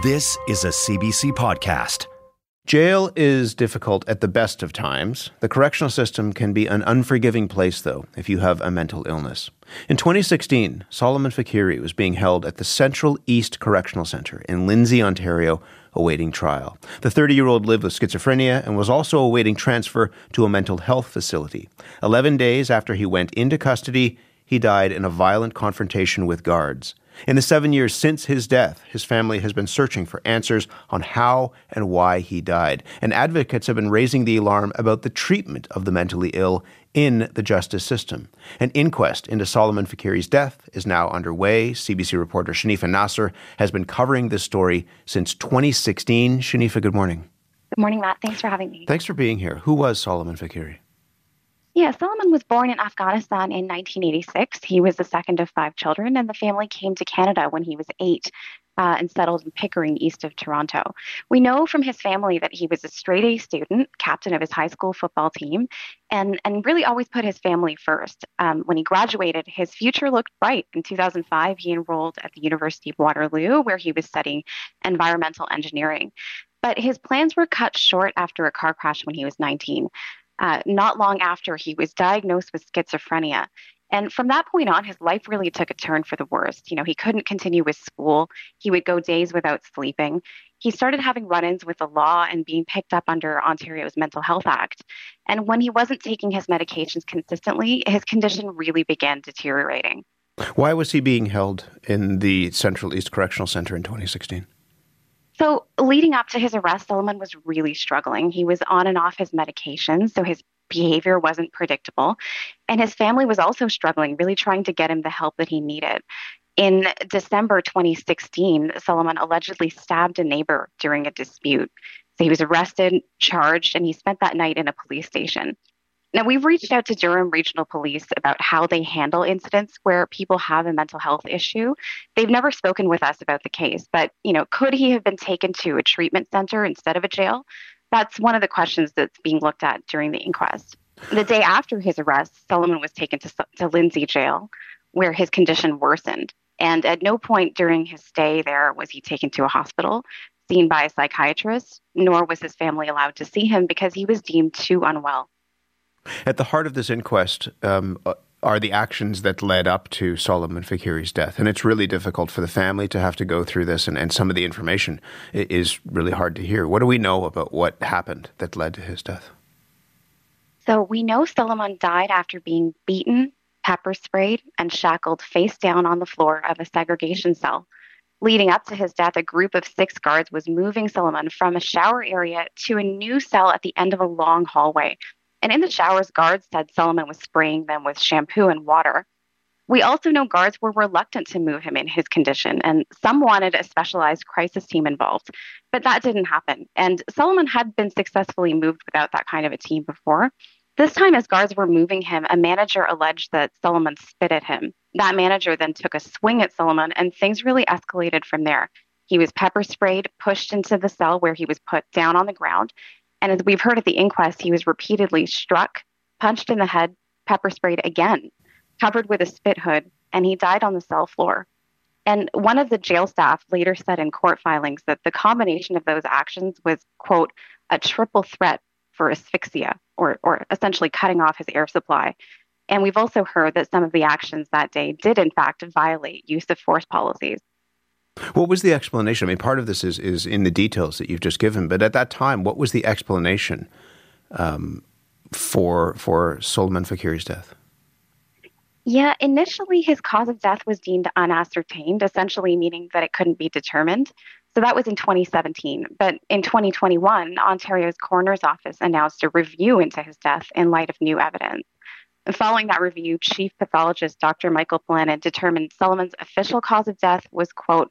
This is a CBC podcast. Jail is difficult at the best of times. The correctional system can be an unforgiving place, though, if you have a mental illness. In 2016, Soleiman Faqiri was being held at the Central East Correctional Centre in Lindsay, Ontario, awaiting trial. The 30 year old lived with schizophrenia and was also awaiting transfer to a mental health facility. Eleven days after he went into custody, he died in a violent confrontation with guards. In the seven years since his death, his family has been searching for answers on how and why he died, and advocates have been raising the alarm about the treatment of the mentally ill in the justice system. An inquest into Soleiman Faqiri's death is now underway. CBC reporter Shanifa Nasser has been covering this story since 2016. Shanifa, good morning. Good morning, Matt. Thanks for having me. Thanks for being here. Who was Soleiman Faqiri? Yeah, Soleiman was born in Afghanistan in 1986. He was the second of five children, and the family came to Canada when he was eight uh, and settled in Pickering, east of Toronto. We know from his family that he was a straight A student, captain of his high school football team, and, and really always put his family first. Um, when he graduated, his future looked bright. In 2005, he enrolled at the University of Waterloo, where he was studying environmental engineering. But his plans were cut short after a car crash when he was 19 uh, not long after he was diagnosed with schizophrenia. And from that point on, his life really took a turn for the worst. You know, he couldn't continue with school. He would go days without sleeping. He started having run ins with the law and being picked up under Ontario's Mental Health Act. And when he wasn't taking his medications consistently, his condition really began deteriorating. Why was he being held in the Central East Correctional Center in 2016? So, leading up to his arrest, Soleiman was really struggling. He was on and off his medications, so his behavior wasn't predictable. And his family was also struggling, really trying to get him the help that he needed. In December 2016, Soleiman allegedly stabbed a neighbor during a dispute. So he was arrested, charged, and he spent that night in a police station. Now, we've reached out to Durham Regional Police about how they handle incidents where people have a mental health issue. They've never spoken with us about the case, but you know, could he have been taken to a treatment center instead of a jail? That's one of the questions that's being looked at during the inquest. The day after his arrest, Soleiman was taken to, to Lindsay Jail, where his condition worsened. And at no point during his stay there was he taken to a hospital, seen by a psychiatrist, nor was his family allowed to see him because he was deemed too unwell. At the heart of this inquest um, uh, are the actions that led up to Soleiman Faqiri's death. And it's really difficult for the family to have to go through this, and, and some of the information is really hard to hear. What do we know about what happened that led to his death? So we know Soleiman died after being beaten, pepper sprayed, and shackled face down on the floor of a segregation cell. Leading up to his death, a group of six guards was moving Soleiman from a shower area to a new cell at the end of a long hallway and in the showers, guards said Soleiman was spraying them with shampoo and water. We also know guards were reluctant to move him in his condition, and some wanted a specialized crisis team involved, but that didn't happen. And Soleiman had been successfully moved without that kind of a team before. This time, as guards were moving him, a manager alleged that Soleiman spit at him. That manager then took a swing at Soleiman, and things really escalated from there. He was pepper sprayed, pushed into the cell where he was put down on the ground, and as we've heard at the inquest, he was repeatedly struck, punched in the head, pepper sprayed again, covered with a spit hood, and he died on the cell floor. And one of the jail staff later said in court filings that the combination of those actions was, quote, a triple threat for asphyxia, or, or essentially cutting off his air supply. And we've also heard that some of the actions that day did, in fact, violate use of force policies. What was the explanation? I mean, part of this is, is in the details that you've just given, but at that time, what was the explanation um, for for Soleiman Faqiri's death? Yeah, initially his cause of death was deemed unascertained, essentially meaning that it couldn't be determined. So that was in 2017. But in 2021, Ontario's coroner's office announced a review into his death in light of new evidence. Following that review, chief pathologist Dr. Michael Pollanen determined Soleiman's official cause of death was, quote,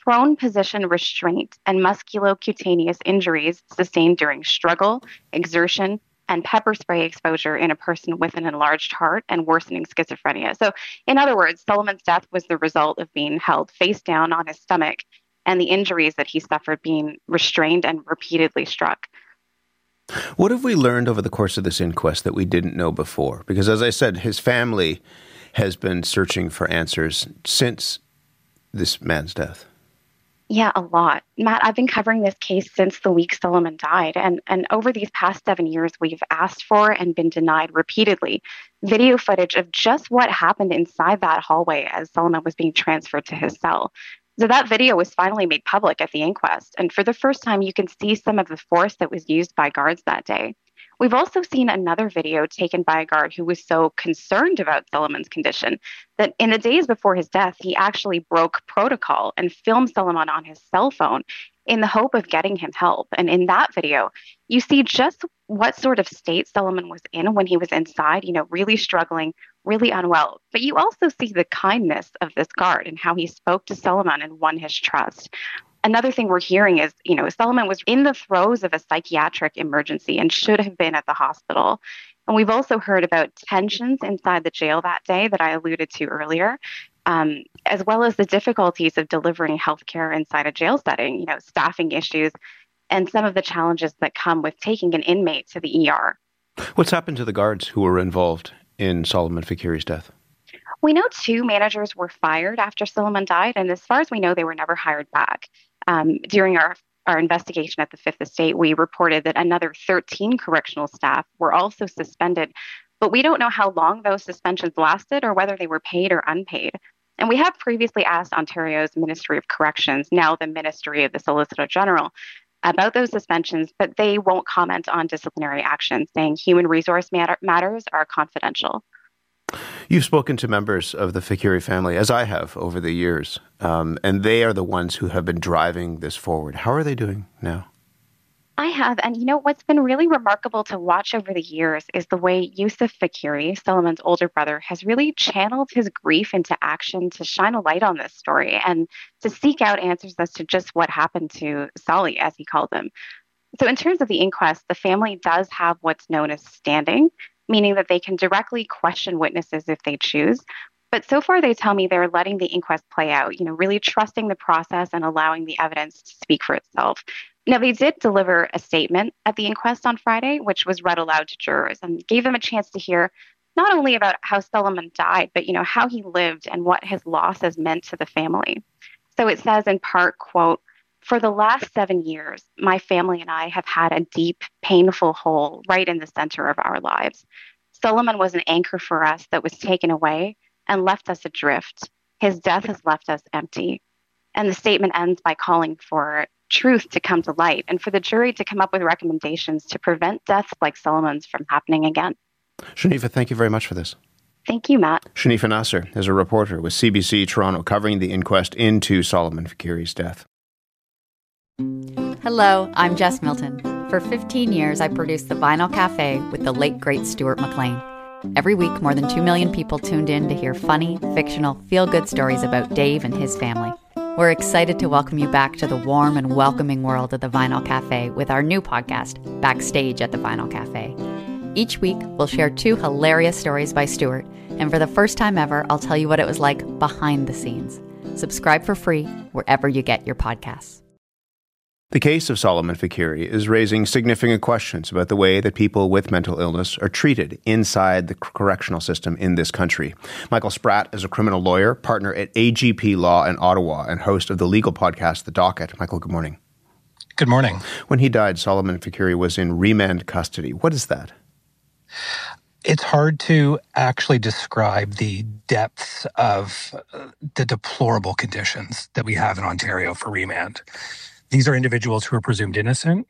prone position restraint and musculocutaneous injuries sustained during struggle, exertion, and pepper spray exposure in a person with an enlarged heart and worsening schizophrenia. So, in other words, Soleiman's death was the result of being held face down on his stomach and the injuries that he suffered being restrained and repeatedly struck. What have we learned over the course of this inquest that we didn't know before? Because, as I said, his family has been searching for answers since this man's death. Yeah, a lot. Matt, I've been covering this case since the week Soleiman died. And, and over these past seven years, we've asked for and been denied repeatedly video footage of just what happened inside that hallway as Soleiman was being transferred to his cell. So that video was finally made public at the inquest. And for the first time, you can see some of the force that was used by guards that day. We've also seen another video taken by a guard who was so concerned about Soleiman's condition that in the days before his death, he actually broke protocol and filmed Soleiman on his cell phone in the hope of getting him help. And in that video, you see just what sort of state Soleiman was in when he was inside, you know, really struggling, really unwell. But you also see the kindness of this guard and how he spoke to Soleiman and won his trust another thing we're hearing is, you know, Soleiman was in the throes of a psychiatric emergency and should have been at the hospital. And we've also heard about tensions inside the jail that day that I alluded to earlier, um, as well as the difficulties of delivering healthcare inside a jail setting, you know, staffing issues, and some of the challenges that come with taking an inmate to the ER. What's happened to the guards who were involved in Soleiman Faqiri's death? We know two managers were fired after Soleiman died, and as far as we know, they were never hired back. Um, during our our investigation at the Fifth Estate, we reported that another 13 correctional staff were also suspended, but we don't know how long those suspensions lasted or whether they were paid or unpaid. And we have previously asked Ontario's Ministry of Corrections, now the Ministry of the Solicitor General, about those suspensions, but they won't comment on disciplinary action, saying human resource matter- matters are confidential. You've spoken to members of the Faqiri family, as I have over the years, um, and they are the ones who have been driving this forward. How are they doing now? I have. And you know, what's been really remarkable to watch over the years is the way Yusuf Faqiri, Soleiman's older brother, has really channeled his grief into action to shine a light on this story and to seek out answers as to just what happened to Solly, as he called him. So, in terms of the inquest, the family does have what's known as standing, meaning that they can directly question witnesses if they choose. But so far, they tell me they're letting the inquest play out, you know, really trusting the process and allowing the evidence to speak for itself. Now, they did deliver a statement at the inquest on Friday, which was read aloud to jurors and gave them a chance to hear not only about how Soleiman died, but, you know, how he lived and what his loss has meant to the family. So it says in part, quote, for the last seven years, my family and I have had a deep, painful hole right in the center of our lives. Soleiman was an anchor for us that was taken away and left us adrift. His death has left us empty. And the statement ends by calling for truth to come to light and for the jury to come up with recommendations to prevent deaths like Soleiman's from happening again. Shanifa, thank you very much for this. Thank you, Matt. Shanifa Nasser is a reporter with CBC Toronto covering the inquest into Soleiman Faqiri's death. Hello, I'm Jess Milton. For 15 years, I produced The Vinyl Cafe with the late, great Stuart McLean. Every week, more than 2 million people tuned in to hear funny, fictional, feel good stories about Dave and his family. We're excited to welcome you back to the warm and welcoming world of The Vinyl Cafe with our new podcast, Backstage at the Vinyl Cafe. Each week, we'll share two hilarious stories by Stuart, and for the first time ever, I'll tell you what it was like behind the scenes. Subscribe for free wherever you get your podcasts. The case of Soleiman Faqiri is raising significant questions about the way that people with mental illness are treated inside the correctional system in this country. Michael Spratt is a criminal lawyer, partner at AGP Law in Ottawa, and host of the legal podcast, The Docket. Michael, good morning. Good morning. When he died, Soleiman Faqiri was in remand custody. What is that? It's hard to actually describe the depths of uh, the deplorable conditions that we have in Ontario for remand. These are individuals who are presumed innocent,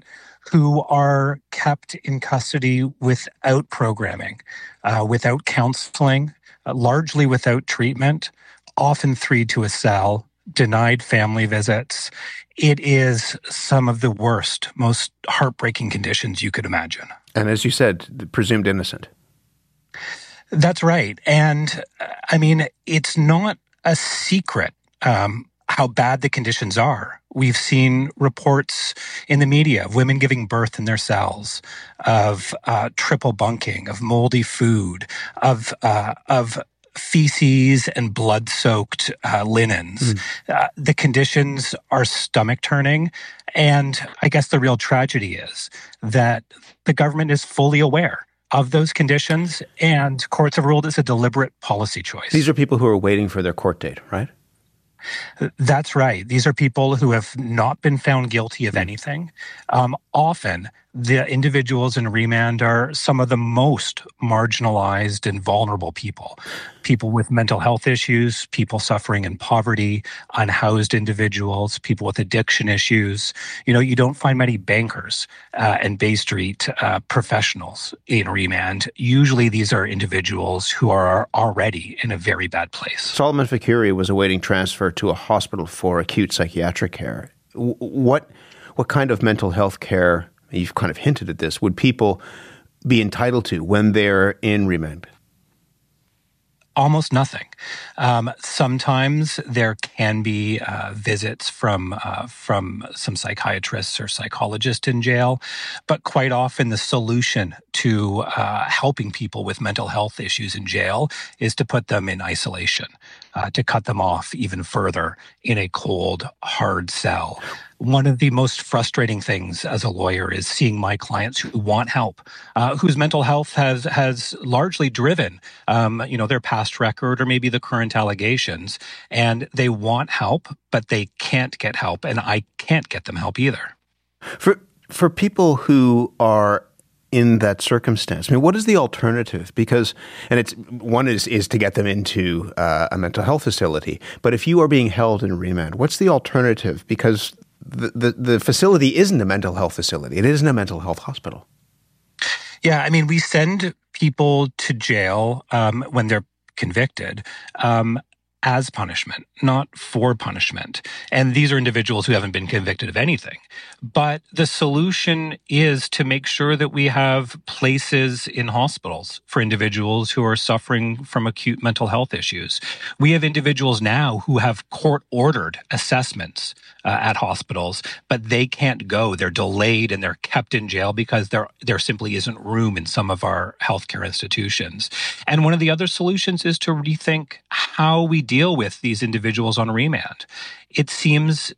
who are kept in custody without programming, uh, without counseling, uh, largely without treatment, often three to a cell, denied family visits. It is some of the worst, most heartbreaking conditions you could imagine. And as you said, presumed innocent. That's right. And uh, I mean, it's not a secret um, how bad the conditions are. We've seen reports in the media of women giving birth in their cells, of uh, triple bunking, of moldy food, of uh, of feces and blood soaked uh, linens. Mm. the conditions are stomach turning. And I guess the real tragedy is that the government is fully aware of those conditions, and courts have ruled it's a deliberate policy choice. These are people who are waiting for their court date, right? That's right. These are people who have not been found guilty of anything. Um, often, the individuals in remand are some of the most marginalized and vulnerable people people with mental health issues, people suffering in poverty, unhoused individuals, people with addiction issues. You know, you don't find many bankers uh, and Bay Street uh, professionals in remand. Usually, these are individuals who are already in a very bad place. Soleiman Faqiri was awaiting transfer to a hospital for acute psychiatric care. What what kind of mental health care you've kind of hinted at this, would people be entitled to when they're in remand? almost nothing. Um, sometimes there can be uh, visits from uh, from some psychiatrists or psychologists in jail, but quite often the solution to uh, helping people with mental health issues in jail is to put them in isolation, uh, to cut them off even further in a cold, hard cell one of the most frustrating things as a lawyer is seeing my clients who want help, uh, whose mental health has has largely driven, um, you know, their past record or maybe the current allegations, and they want help, but they can't get help, and I can't get them help either. For for people who are in that circumstance? I mean, what is the alternative? Because, and it's one is is to get them into uh, a mental health facility. But if you are being held in remand, what's the alternative? Because the, the, the facility isn't a mental health facility. It isn't a mental health hospital. Yeah, I mean, we send people to jail um, when they're convicted. Um, as punishment, not for punishment. And these are individuals who haven't been convicted of anything. But the solution is to make sure that we have places in hospitals for individuals who are suffering from acute mental health issues. We have individuals now who have court ordered assessments uh, at hospitals, but they can't go. They're delayed and they're kept in jail because there, there simply isn't room in some of our healthcare institutions. And one of the other solutions is to rethink how we deal with these individuals on remand. It seems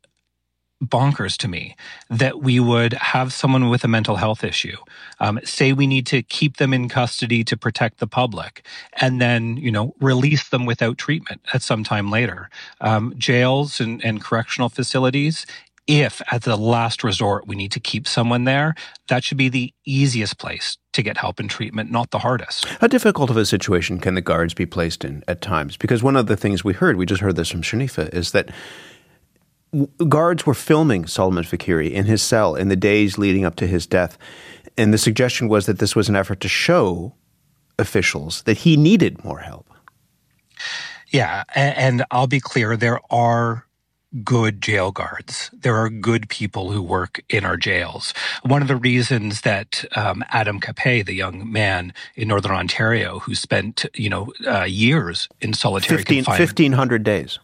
bonkers to me that we would have someone with a mental health issue um, say we need to keep them in custody to protect the public and then you know release them without treatment at some time later um, jails and, and correctional facilities if at the last resort we need to keep someone there, that should be the easiest place to get help and treatment, not the hardest. How difficult of a situation can the guards be placed in at times? Because one of the things we heard, we just heard this from Shanifa, is that guards were filming Soleiman Faqiri in his cell in the days leading up to his death. And the suggestion was that this was an effort to show officials that he needed more help. Yeah. And I'll be clear, there are good jail guards. There are good people who work in our jails. One of the reasons that um, Adam Capay, the young man in Northern Ontario who spent, you know, uh, years in solitary 15, confinement. 1,500 days.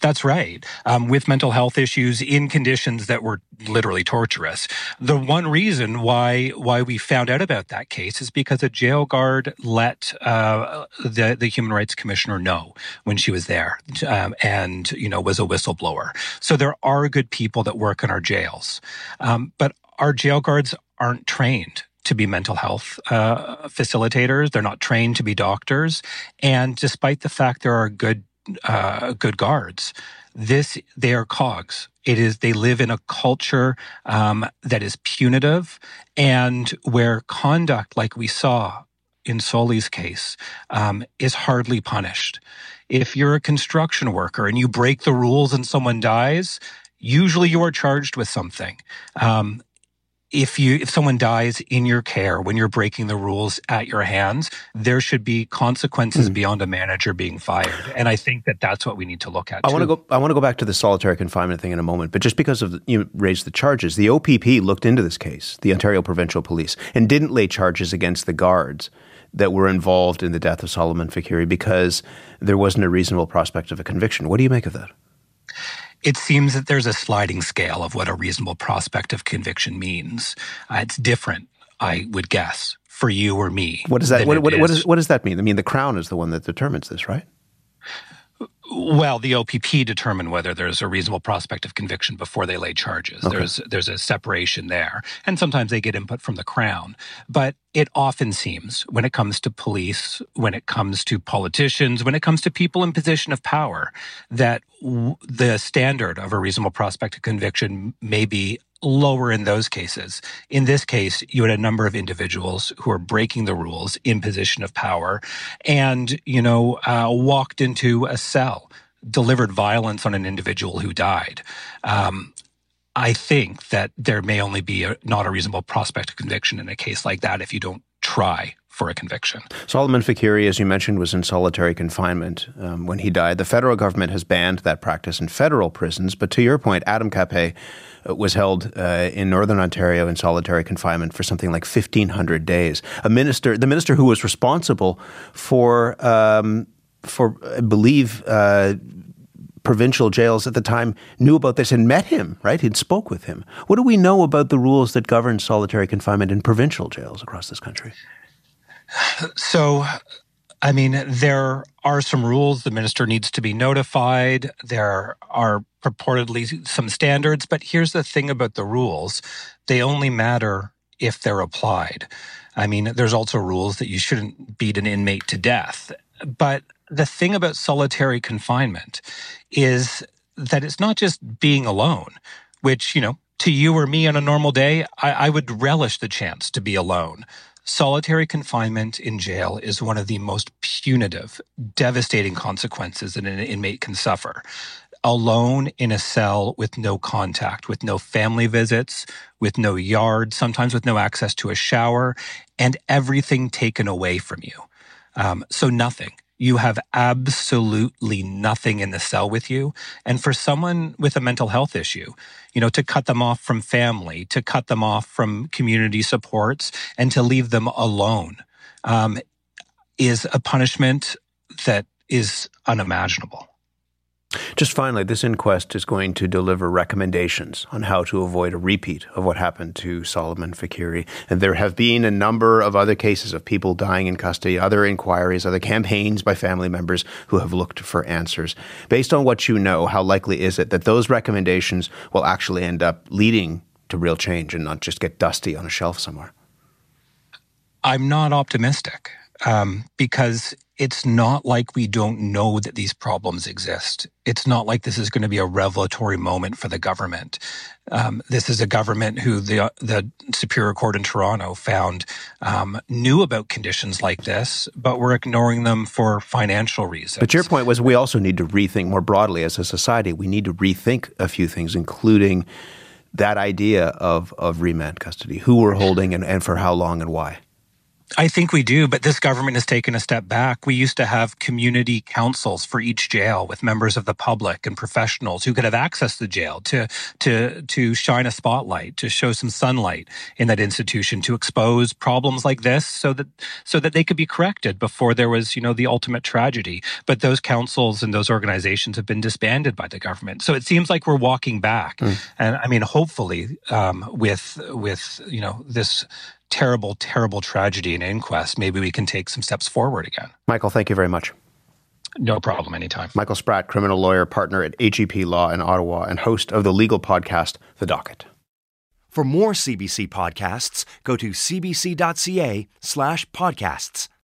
That's right. Um, with mental health issues in conditions that were literally torturous. The one reason why why we found out about that case is because a jail guard let uh, the the human rights commissioner know when she was there, um, and you know was a whistleblower. So there are good people that work in our jails, um, but our jail guards aren't trained to be mental health uh, facilitators. They're not trained to be doctors. And despite the fact there are good uh, good guards. This they are cogs. It is they live in a culture um, that is punitive and where conduct, like we saw in Soli's case, um, is hardly punished. If you're a construction worker and you break the rules and someone dies, usually you are charged with something. Um, if you if someone dies in your care when you're breaking the rules at your hands there should be consequences mm. beyond a manager being fired. And i think that that's what we need to look at i want to go i want to go back to the solitary confinement thing in a moment but just because of the, you raised the charges the opp looked into this case the ontario provincial police and didn't lay charges against the guards that were involved in the death of soleiman faqiri because there wasn't a reasonable prospect of a conviction. What do you make of that it seems that there's a sliding scale of what a reasonable prospect of conviction means. Uh, it's different, I would guess, for you or me. What does that? What, what, what, does, what does that mean? I mean, the Crown is the one that determines this, right? Well, the OPP determine whether there's a reasonable prospect of conviction before they lay charges. Okay. There's there's a separation there, and sometimes they get input from the crown. But it often seems, when it comes to police, when it comes to politicians, when it comes to people in position of power, that w- the standard of a reasonable prospect of conviction may be lower in those cases. In this case, you had a number of individuals who are breaking the rules in position of power and, you know, uh, walked into a cell, delivered violence on an individual who died. Um, I think that there may only be a, not a reasonable prospect of conviction in a case like that if you don't try for a conviction. Soleiman Faqiri, as you mentioned, was in solitary confinement um, when he died. The federal government has banned that practice in federal prisons. But to your point, Adam Capay was held uh, in northern Ontario in solitary confinement for something like 1,500 days. A minister, the minister who was responsible for, um, for I believe, uh, provincial jails at the time knew about this and met him, right? He'd spoke with him. What do we know about the rules that govern solitary confinement in provincial jails across this country? So, I mean, there are some rules. The minister needs to be notified. There are purportedly some standards. But here's the thing about the rules they only matter if they're applied. I mean, there's also rules that you shouldn't beat an inmate to death. But the thing about solitary confinement is that it's not just being alone, which, you know, to you or me on a normal day, I, I would relish the chance to be alone. Solitary confinement in jail is one of the most punitive, devastating consequences that an inmate can suffer. Alone in a cell with no contact, with no family visits, with no yard, sometimes with no access to a shower, and everything taken away from you. Um, so nothing you have absolutely nothing in the cell with you. And for someone with a mental health issue, you know, to cut them off from family, to cut them off from community supports, and to leave them alone um, is a punishment that is unimaginable. Just finally, this inquest is going to deliver recommendations on how to avoid a repeat of what happened to Soleiman Faqiri. And there have been a number of other cases of people dying in custody, other inquiries, other campaigns by family members who have looked for answers. Based on what you know, how likely is it that those recommendations will actually end up leading to real change and not just get dusty on a shelf somewhere? I'm not optimistic um, because it's not like we don't know that these problems exist. It's not like this is going to be a revelatory moment for the government. Um, this is a government who the the Superior Court in Toronto found um, knew about conditions like this, but were ignoring them for financial reasons. But your point was we also need to rethink more broadly as a society. We need to rethink a few things, including that idea of of remand custody, who we're holding, and, and for how long and why. I think we do, but this government has taken a step back. We used to have community councils for each jail with members of the public and professionals who could have access to the jail to to to shine a spotlight, to show some sunlight in that institution, to expose problems like this so that so that they could be corrected before there was, you know, the ultimate tragedy. But those councils and those organizations have been disbanded by the government. So it seems like we're walking back. Mm. And I mean, hopefully, um, with with you know this terrible, terrible tragedy and inquest, maybe we can take some steps forward again. Michael, thank you very much. No problem, anytime. Michael Spratt, criminal lawyer, partner at AGP Law in Ottawa, and host of the legal podcast, The Docket. For more CBC podcasts, go to cbc.ca slash podcasts.